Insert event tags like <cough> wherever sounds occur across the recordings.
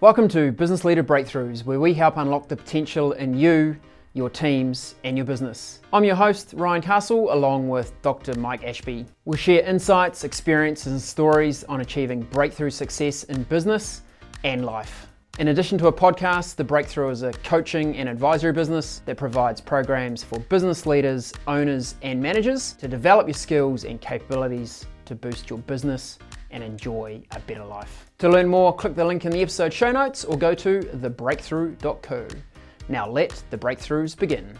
Welcome to Business Leader Breakthroughs, where we help unlock the potential in you, your teams, and your business. I'm your host, Ryan Castle, along with Dr. Mike Ashby. We'll share insights, experiences, and stories on achieving breakthrough success in business and life. In addition to a podcast, The Breakthrough is a coaching and advisory business that provides programs for business leaders, owners, and managers to develop your skills and capabilities to boost your business and enjoy a better life. To learn more, click the link in the episode show notes or go to thebreakthrough.co. Now let the breakthroughs begin.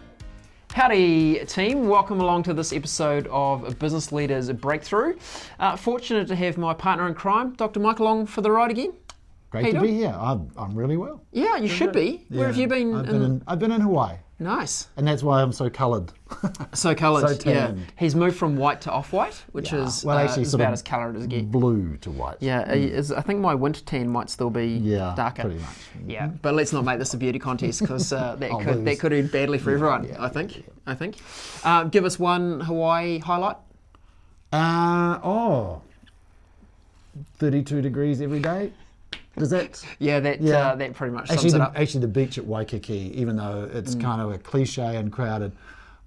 Howdy, team. Welcome along to this episode of Business Leaders Breakthrough. Uh, fortunate to have my partner in crime, Dr. Mike, along for the ride again. Great to be here. I'm, I'm really well. Yeah, you should be. Where have you been? I've been in, I've been in Hawaii, Nice. and that's why I'm so coloured. So coloured. <laughs> So yeah. He's moved from white to off white, which Yeah. is well, uh, actually, about as coloured as it gets. blue to white. Yeah, is, I think my winter tan might still be Yeah, darker. pretty much. Yeah, but let's not make this a beauty contest because uh, <laughs> that could that could end badly for everyone. I think. I think. Uh, give us one Hawaii highlight. Uh, oh, 32 degrees every day. Does that Yeah, that Yeah. Uh, that pretty much sums actually it the, up. actually the beach at Waikiki, even though it's Mm. kind of a cliche and crowded,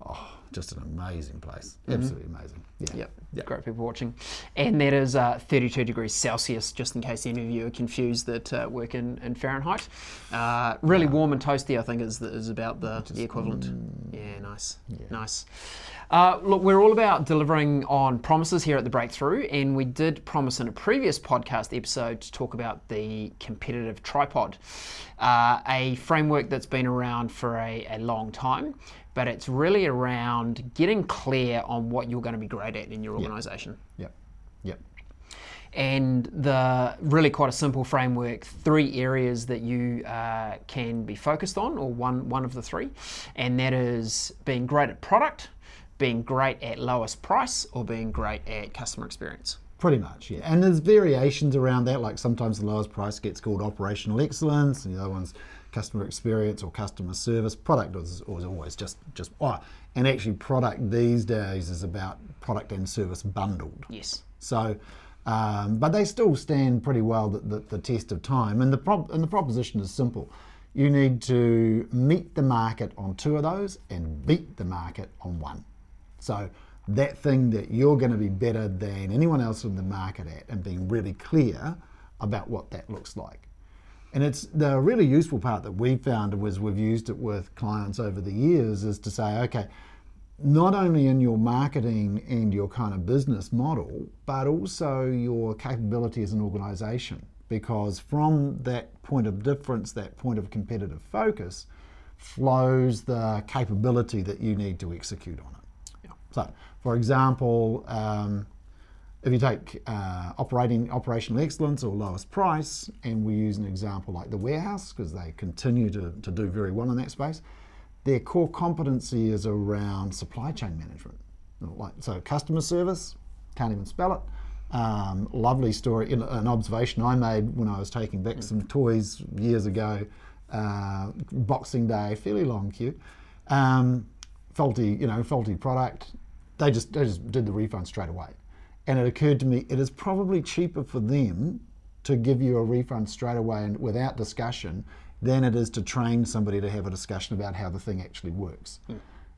oh, just an amazing place. Mm-hmm. Absolutely amazing. Yeah. Yep, Yep. great people watching. And that is uh, 32 degrees Celsius, just in case any of you are confused that uh, work in, in Fahrenheit. Uh, really warm and toasty, I think, is, the, is about the, the equivalent. yeah, nice. Nice. Uh, look, we're all about delivering on promises here at The Breakthrough, and we did promise in a previous podcast episode to talk about the competitive tripod, uh, a framework that's been around for a, a long time, but it's really around getting clear on what you're going to be great at in your organization. Yep. Yep. And the really quite a simple framework, three areas that you uh, can be focused on, or one, one of the three, and that is being great at product, being great at lowest price, or being great at customer experience. Pretty much, yeah. And there's variations around that. Like sometimes the lowest price gets called operational excellence, and the other one's customer experience or customer service. Product is, is always just just oh, and actually product these days is about product and service bundled. Yes. So, um, but they still stand pretty well the, the, the test of time. And the prop, and the proposition is simple: you need to meet the market on two of those and beat the market on one. So that thing that you're going to be better than anyone else in the market at, and being really clear about what that looks like. And it's the really useful part that we found was we've used it with clients over the years is to say, okay, not only in your marketing and your kind of business model, but also your capability as an organization. Because from that point of difference, that point of competitive focus, flows the capability that you need to execute on it. So, for example, um, if you take uh, operating operational excellence or lowest price, and we use an example like the warehouse because they continue to, to do very well in that space, their core competency is around supply chain management. Like so, customer service can't even spell it. Um, lovely story, an observation I made when I was taking back some toys years ago. Uh, Boxing Day, fairly long queue. Um, faulty, you know, faulty product. They just they just did the refund straight away. And it occurred to me it is probably cheaper for them to give you a refund straight away and without discussion than it is to train somebody to have a discussion about how the thing actually works. Hmm.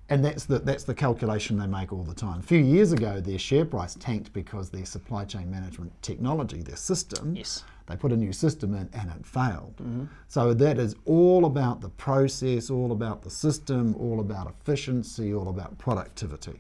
And that's the that's the calculation they make all the time. A few years ago, their share price tanked because their supply chain management technology, their system, Yes. they put a new system in and it failed. Mm-hmm. So that is all about the process, all about the system, all about efficiency, all about productivity.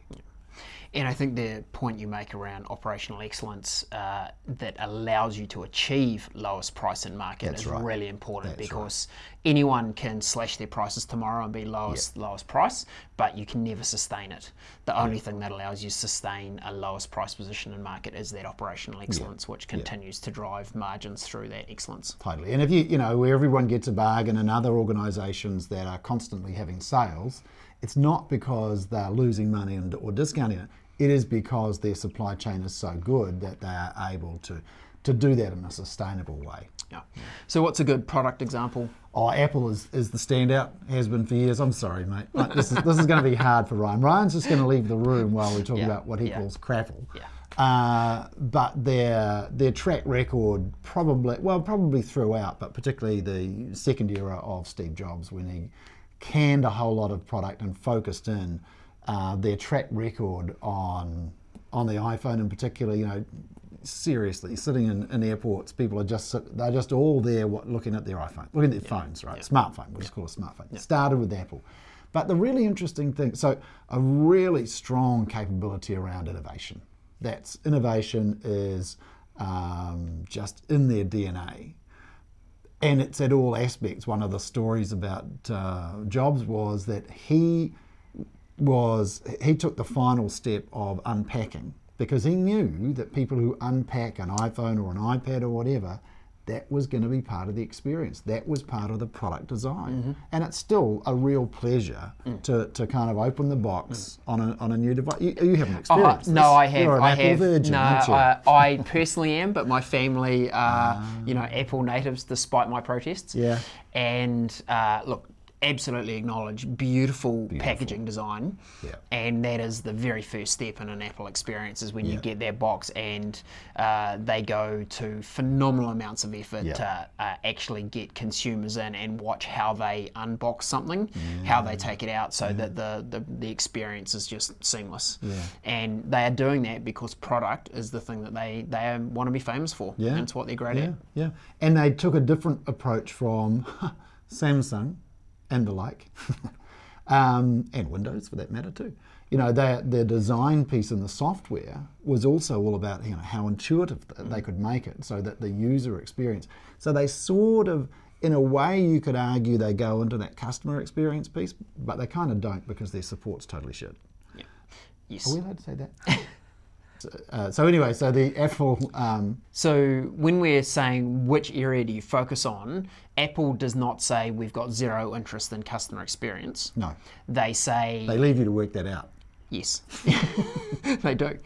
And I think the point you make around operational excellence uh, that allows you to achieve lowest price in market That's is right. really important That's because anyone can slash their prices tomorrow and be lowest lowest price, but you can never sustain it. The only thing that allows you to sustain a lowest price position in market is that operational excellence, which continues to drive margins through that excellence. Totally. And if you, you know, where everyone gets a bargain and other organisations that are constantly having sales, it's not because they're losing money and, or discounting it. It is because their supply chain is so good that they are able to, to do that in a sustainable way. Yeah. So, what's a good product example? Oh, Apple is, is the standout, has been for years. I'm sorry, mate. This is, this is going to be hard for Ryan. Ryan's just going to leave the room while we talk Yeah, about what he yeah. calls crapple. Yeah. Uh, but their their track record probably well probably throughout, but particularly the second era of Steve Jobs when he canned a whole lot of product and focused in uh, their track record on on the iPhone in particular. You know, seriously, sitting in, in airports, people are just they're just all there what, looking at their iPhone, looking at their phones, right? Smartphone, we'll just call it a smartphone. Started with Apple. But the really interesting thing, so a really strong capability around innovation. That's innovation is um, just in their DNA. And it's at all aspects. One of the stories about uh, Jobs was that he was he took the final step of unpacking because he knew that people who unpack an iPhone or an iPad or whatever that was going to be part of the experience. That was part of the product design. Mm-hmm. And it's still a real pleasure Mm. to, to kind of open the box on, a, on a new device. You, you haven't Oh, experienced no. I have. You're an I Apple have. virgin, no, you? I, I <laughs> personally am, but my family are, you know, Apple natives, despite my protests. Yeah. And uh, look, absolutely acknowledge beautiful, packaging design. Yeah. And that is the very first step in an Apple experience is when you get their box and uh, they go to phenomenal amounts of effort Yeah. to uh, actually get consumers in and watch how they unbox something, how they take it out, so that the, the the experience is just seamless. Yeah. And they are doing that because product is the thing that they they want to be famous for. Yeah. And it's what they're great Yeah, at. yeah. And they took a different approach from <laughs> Samsung and the like, <laughs> um, and Windows for that matter too. You know, their, their design piece in the software was also all about you know how intuitive th- they could make it so that the user experience. So they sort of, in a way, you could argue they go into that customer experience piece, but they kind of don't because their support's totally shit. Yes. Are we allowed to say that? <laughs> so, uh, so anyway, so the Apple. Um, So when we're saying which area do you focus on, Apple does not say we've got zero interest in customer experience. no, They say they leave you to work that out. yes, <laughs> they do.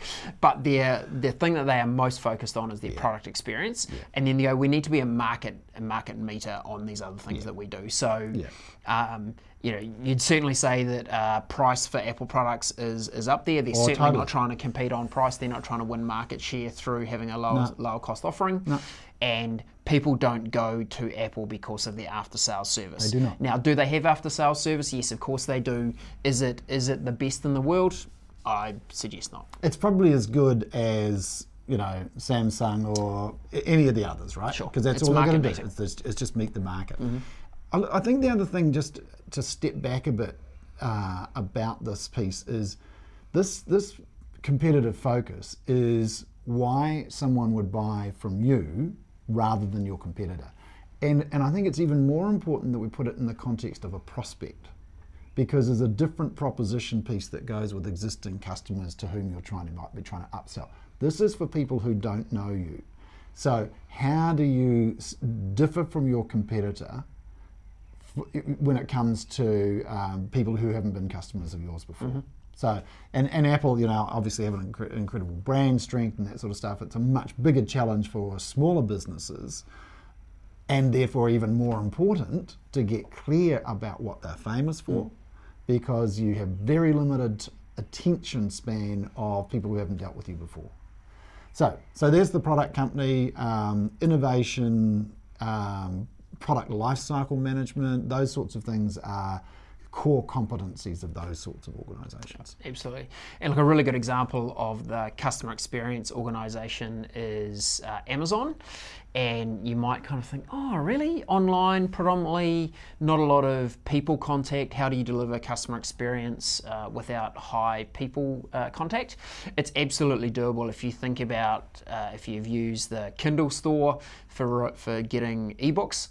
But their the thing that they are most focused on is their product experience, and then they go, we need to be a market a market meter on these other things that we do. So. Yeah. Um, you know, you'd certainly say that uh, price for Apple products is, is up there. They're certainly totally. not trying to compete on price. They're not trying to win market share through having a lower, lower cost offering. No. And people don't go to Apple because of their after sales service. They do not. Now, do they have after sales service? Yes, of course they do. Is it is it the best in the world? I suggest not. it's probably as good as you know Samsung or any of the others, right? Sure. Because that's It's all they're going to do. It's just, it's just meet the market. I, I think the other thing, just to step back a bit uh, about this piece, is this this competitive focus is why someone would buy from you rather than your competitor. And, and I think it's even more important that we put it in the context of a prospect because there's a different proposition piece that goes with existing customers to whom you're trying to might be trying to upsell. This is for people who don't know you. So how do you differ from your competitor when it comes to um, people who haven't been customers of yours before? So and, and Apple, you know, obviously have an incre- incredible brand strength and that sort of stuff. It's a much bigger challenge for smaller businesses and therefore even more important to get clear about what they're famous for because you have very limited attention span of people who haven't dealt with you before. So, so there's the product company, um, innovation, um, product lifecycle management, those sorts of things are core competencies of those sorts of organisations. Absolutely. And look, a really good example of the customer experience organization is uh, Amazon. And you might kind of think, oh, really? Online, predominantly, not a lot of people contact. How do you deliver customer experience uh, without high people uh, contact? It's absolutely doable if you think about uh, if you've used the Kindle store for, for getting ebooks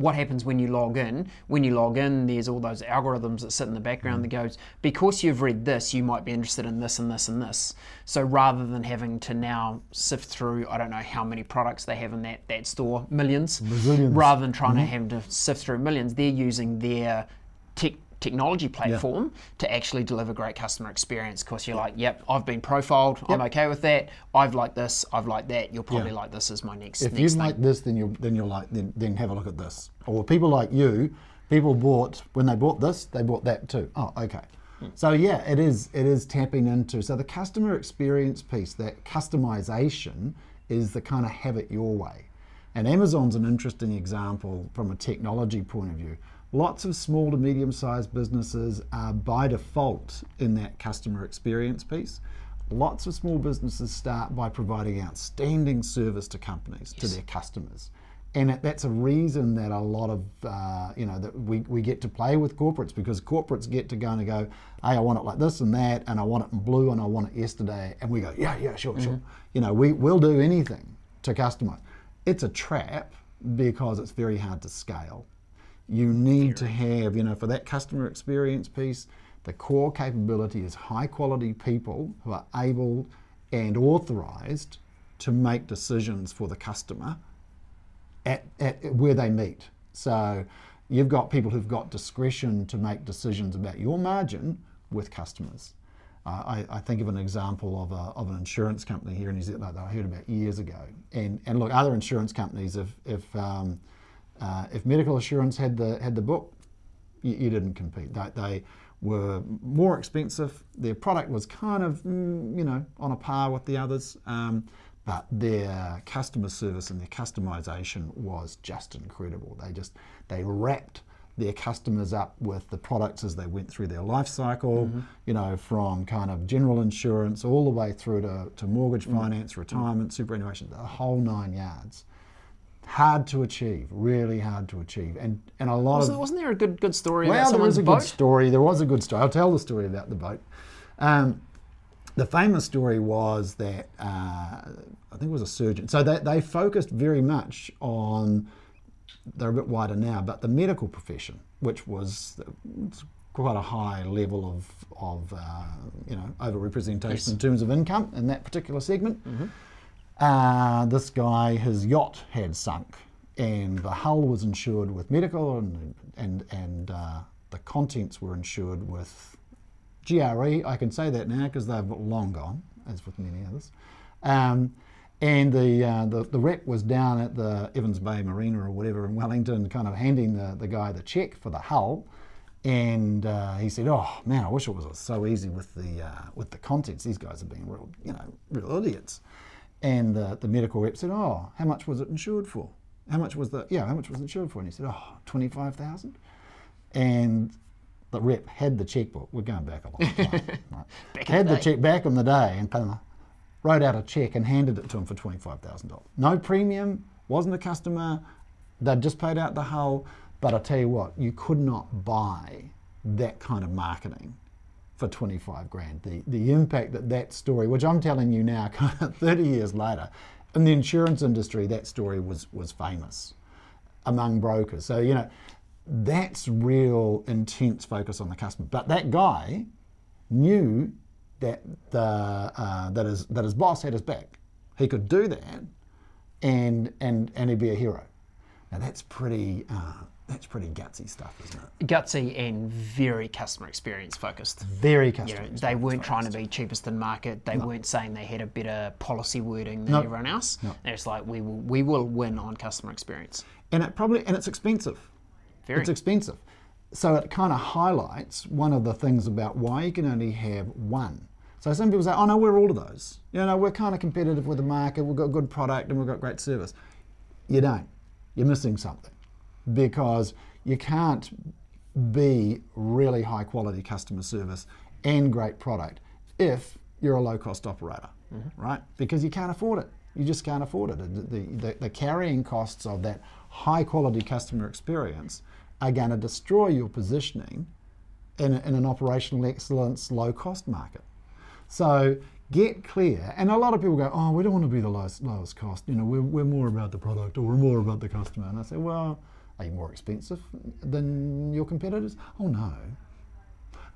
what happens when you log in? When you log in there's all those algorithms that sit in the background that mm. goes because you've read this you might be interested in this and this and this. So rather than having to now sift through i don't know how many products they have in that, that store millions Bazillions. rather than trying to mm-hmm. have to sift through millions they're using their tech technology platform to actually deliver great customer experience because you're like yep i've been profiled i'm okay with that i've liked this i've liked that you'll probably Yeah. like this as my next If next you like this, then you'll then you're like then then have a look at this. Or people like you, people bought when they bought this, they bought that too. Oh, okay. Hmm. So yeah, it is it is tapping into so the customer experience piece, that customization is the kind of have it your way. And Amazon's an interesting example from a technology point of view. Lots of small to medium sized businesses are by default in that customer experience piece. Lots of small businesses start by providing outstanding service to companies, yes. to their customers and that's a reason that a lot of uh, you know that we, we get to play with corporates because corporates get to go and go hey I want it like this and that and I want it in blue and I want it yesterday and we go yeah yeah sure mm-hmm. sure you know we will do anything to customize it's a trap because it's very hard to scale you need to have you know for that customer experience piece the core capability is high quality people who are able and authorized to make decisions for the customer at, at where they meet. So you've got people who've got discretion to make decisions about your margin with customers. Uh, I, I, think of an example of, a, of an insurance company here in New Zealand that I heard about years ago. And, and look, other insurance companies, if, if, um, uh, if medical assurance had the, had the book, you, you didn't compete. They, they, were more expensive. Their product was kind of, mm, you know, on a par with the others. Um, but their customer service and their customization was just incredible. They just they wrapped their customers up with the products as they went through their life cycle, mm-hmm. you know, from kind of general insurance all the way through to, to mortgage mm-hmm. finance, retirement, superannuation, the whole nine yards. Hard to achieve, really hard to achieve, and and a lot wasn't, of wasn't there a good good story? Well, about there was a boat? good story. There was a good story. I'll tell the story about the boat. Um, the famous story was that uh, I think it was a surgeon. So they, they focused very much on, they're a bit wider now, but the medical profession, which was quite a high level of, of uh, you know, overrepresentation yes. in terms of income in that particular segment. Mm-hmm. Uh, this guy, his yacht had sunk, and the hull was insured with medical, and and and uh, the contents were insured with GRE, I can say that now because they've long gone, as with many others. Um, and the, uh, the, the rep was down at the Evans Bay Marina or whatever in Wellington, kind of handing the, the guy the check for the hull. And uh, he said, "Oh man, I wish it was so easy with the uh, with the contents. These guys have been real, you know, real idiots." And the, the medical rep said, "Oh, how much was it insured for? How much was the yeah? How much was it insured for?" And he said, "Oh, twenty five thousand. And the rep had the checkbook. We're going back a long time. <laughs> Right? had the, the check back in the day and kind of wrote out a check and handed it to him for twenty-five thousand dollars. No premium, wasn't a customer. They'd just paid out the hull. But I tell you what, you could not buy that kind of marketing for 25 grand. The, the impact that that story, which I'm telling you now, <laughs> kind of 30 years later, in the insurance industry, that story was, was famous among brokers. So, you know, that's real intense focus on the customer. But that guy knew that the uh, that his that his boss had his back. He could do that, and and and he'd be a hero. Now that's pretty. Uh, that's pretty gutsy stuff, isn't it? Gutsy and very customer experience focused. Very customer. You know, they weren't trying to be cheapest in market. They no. weren't saying they had a better policy wording than no. everyone else. No. They're just like we will we will win on customer experience. And it probably and it's expensive. Very. It's expensive. So it kind of highlights one of the things about why you can only have one. So some people say, oh no, we're all of those. You know, we're kind of competitive with the market, we've got good product and we've got great service. You don't. You're missing something because you can't be really high quality customer service and great product if you're a low cost operator, mm-hmm. right? Because you can't afford it. You just can't afford it. The, the, the carrying costs of that high quality customer experience are going to destroy your positioning in, in an operational excellence low cost market. So get clear. And a lot of people go, oh, we don't want to be the lowest, lowest cost. You know, we're, we're more about the product or we're more about the customer. And I say, well, are you more expensive than your competitors? Oh, no.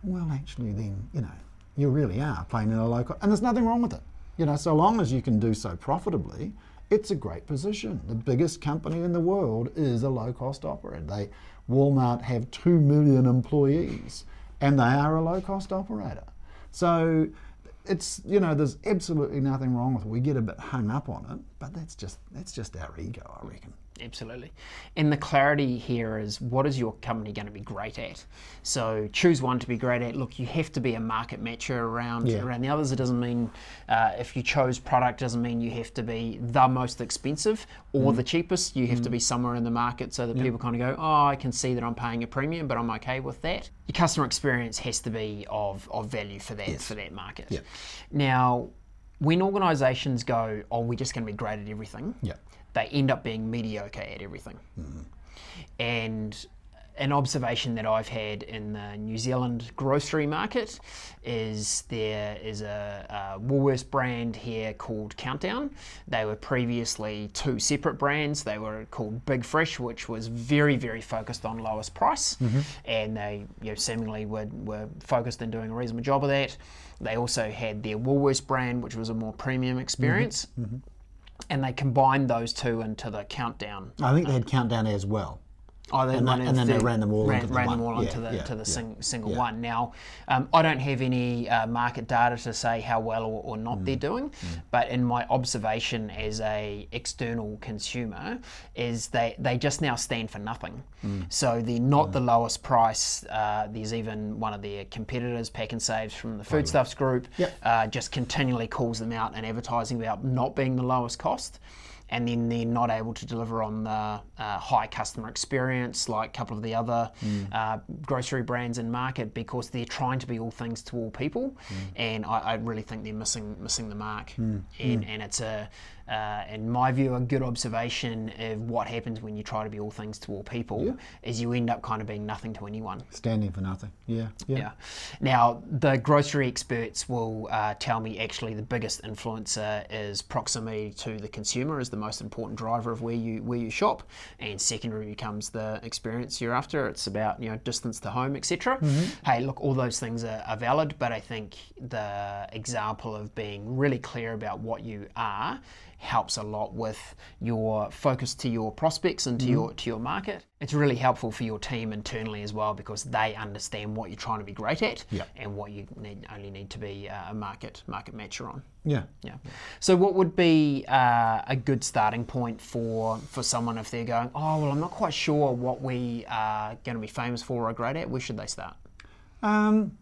Well, actually, then, you know, you really are playing in a low cost. And there's nothing wrong with it. You know, so long as you can do so profitably, it's a great position. The biggest company in the world is a low cost operator. They Walmart have 2 million employees and they are a low cost operator. So it's you know there's absolutely nothing wrong with it. We get a bit hung up on it, but that's just that's just our ego, I reckon. Absolutely. And the clarity here is what is your company going to be great at? So choose one to be great at. Look, you have to be a market matcher around Yeah. around the others. It doesn't mean uh, if you chose product doesn't mean you have to be the most expensive or Mm-hmm. the cheapest. You have to be somewhere in the market so that people kind of go, oh, I can see that I'm paying a premium, but I'm okay with that. Your customer experience has to be of, of value for that for that market. Yeah. Now, when organisations go, oh, we're just going to be great at everything Yeah. They end up being mediocre at everything. And an observation that I've had in the New Zealand grocery market is there is a, a Woolworths brand here called Countdown. They were previously two separate brands. They were called Big Fresh, which was very, very focused on lowest price, and they you know, seemingly were, were focused in doing a reasonable job of that. They also had their Woolworths brand, which was a more premium experience mm-hmm. Mm-hmm. And they combined those two into the countdown. I think they had countdown as well. Oh, they And then- and then they ran them all ran, the ran one. them all Yeah, the yeah, to the yeah, sing, single one. Now, um, I don't have any uh, market data to say how well or, or not Mm. they're doing, but in my observation as a external consumer, is they they just now stand for nothing. Mm. So they're not the lowest price. Uh, there's even one of their competitors, Pak'nSaves from the Foodstuffs Group, Yep. uh, just continually calls them out and advertising about not being the lowest cost. And then they're not able to deliver on the uh, high customer experience like a couple of the other uh, grocery brands in market because they're trying to be all things to all people. And I, I really think they're missing missing the mark. And, and it's a, uh, in my view, a good observation of what happens when you try to be all things to all people is you end up kind of being nothing to anyone. Standing for nothing. Yeah. Yeah. Yeah. Now, the grocery experts will uh, tell me actually the biggest influencer is proximity to the consumer is the most important driver of where you where you shop, and secondary becomes the experience you're after. It's about you know distance to home, etc. Hey, look, all those things are, are valid, but I think the example of being really clear about what you are helps a lot with your focus to your prospects and to your to your market. It's really helpful for your team internally as well because they understand what you're trying to be great at Yeah. and what you need, only need to be uh, a market market matcher on. Yeah. Yeah. So, what would be uh, a good starting point for for someone if they're going, oh well, I'm not quite sure what we are going to be famous for or great at? Where should they start? Um,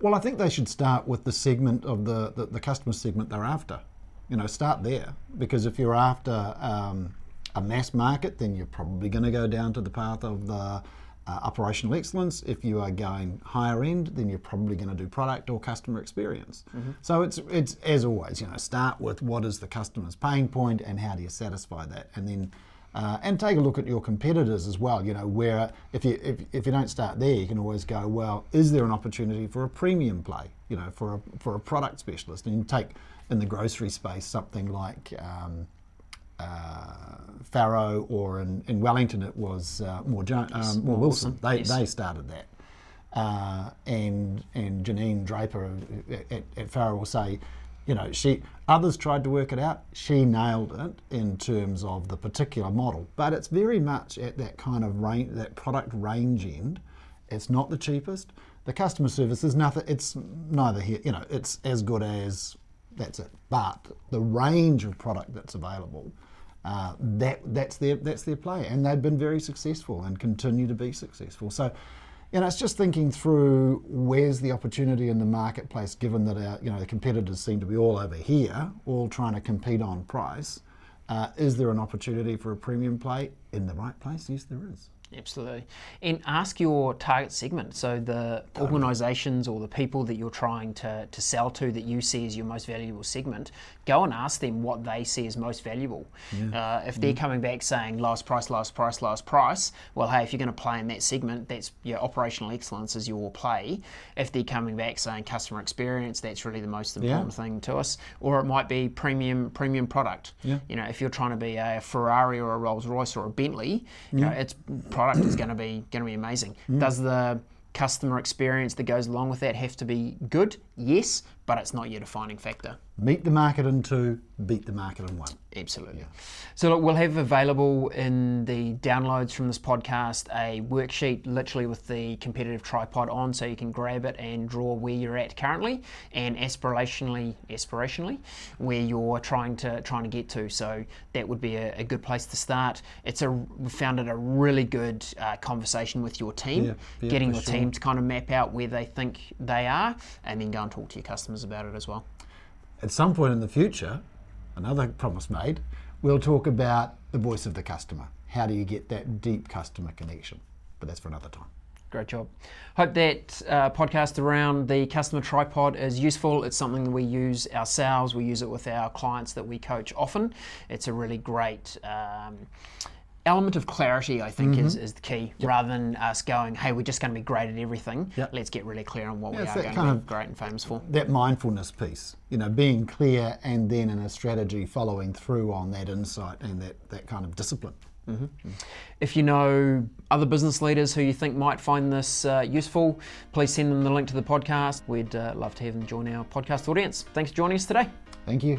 well, I think they should start with the segment of the, the, the customer segment they're after. You know, start there because if you're after um, a mass market, then you're probably going to go down to the path of the uh, operational excellence. If you are going higher end, then you're probably going to do product or customer experience. So it's it's as always, you know, start with what is the customer's pain point and how do you satisfy that, and then uh, and take a look at your competitors as well. You know, where if you if, if you don't start there, you can always go, well, is there an opportunity for a premium play? You know, for a for a product specialist, and you take in the grocery space something like. Um, uh, Farro or in, in Wellington it was uh, more, jo- um, Moore Wilson. They, yes. they started that. Uh, and and Janine Draper at, at Farro will say, you know, she others tried to work it out. She nailed it in terms of the particular model, but it's very much at that kind of range, that product range end. It's not the cheapest. The customer service is nothing. It's neither here. You know, it's as good as that's it. But the range of product that's available, uh, that that's their that's their play, and they've been very successful and continue to be successful. So, you know, it's just thinking through where's the opportunity in the marketplace, given that our you know the competitors seem to be all over here, all trying to compete on price. Uh, is there an opportunity for a premium play in the right place? Yes, there is. Absolutely. And ask your target segment. So the organisations or the people that you're trying to, to sell to that you see as your most valuable segment, go and ask them what they see as most valuable. Uh, if they're coming back saying lowest price, lowest price, lowest price, well, hey, if you're going to play in that segment, that's your operational excellence is your play. If they're coming back saying customer experience, that's really the most important thing to us. Or it might be premium premium product. Yeah. You know, if you're trying to be a Ferrari or a Rolls Royce or a Bentley, you know, its product is going to be going to be amazing. Mm. Does the customer experience that goes along with that have to be good? Yes, but it's not your defining factor. Meet the market in two, beat the market in one. Absolutely. So look, we'll have available in the downloads from this podcast a worksheet literally with the competitive tripod on so you can grab it and draw where you're at currently and aspirationally aspirationally where you're trying to trying to get to. So that would be a, a good place to start. It's a we found it a really good uh, conversation with your team, Yeah, yeah, getting your sure. team to kind of map out where they think they are and then go and talk to your customers about it as well. At some point in the future, another promise made, we'll talk about the voice of the customer. How do you get that deep customer connection? But that's for another time. Great job. Hope that uh, podcast around the customer tripod is useful. It's something that we use ourselves. We use it with our clients that we coach often. It's a really great um, element of clarity, I think, is, is the key. Rather than us going, hey, we're just going to be great at everything, Yep. let's get really clear on what Yeah, we are going to be great and famous for. That mindfulness piece, you know, being clear and then in a strategy following through on that insight and that, that kind of discipline. If you know other business leaders who you think might find this uh, useful, please send them the link to the podcast. We'd uh, love to have them join our podcast audience. Thanks for joining us today. Thank you.